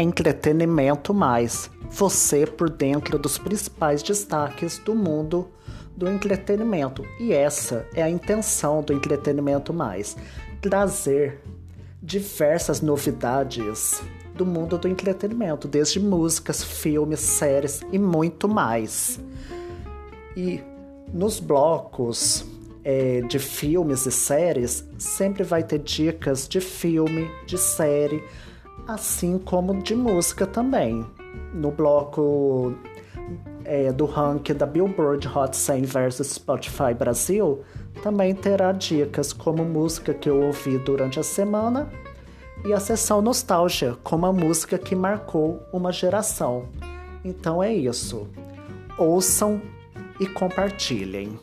Entretenimento Mais. Você por dentro dos principais destaques do mundo do entretenimento. E essa é a intenção do Entretenimento Mais: trazer diversas novidades do mundo do entretenimento, desde músicas, filmes, séries e muito mais. E nos blocos é, de filmes e séries, sempre vai ter dicas de filme, de série, assim como de música também. No bloco é, do ranking da Billboard Hot 100 versus Spotify Brasil, também terá dicas como música que eu ouvi durante a semana e a sessão nostalgia, como a música que marcou uma geração. Então é isso. Ouçam e compartilhem.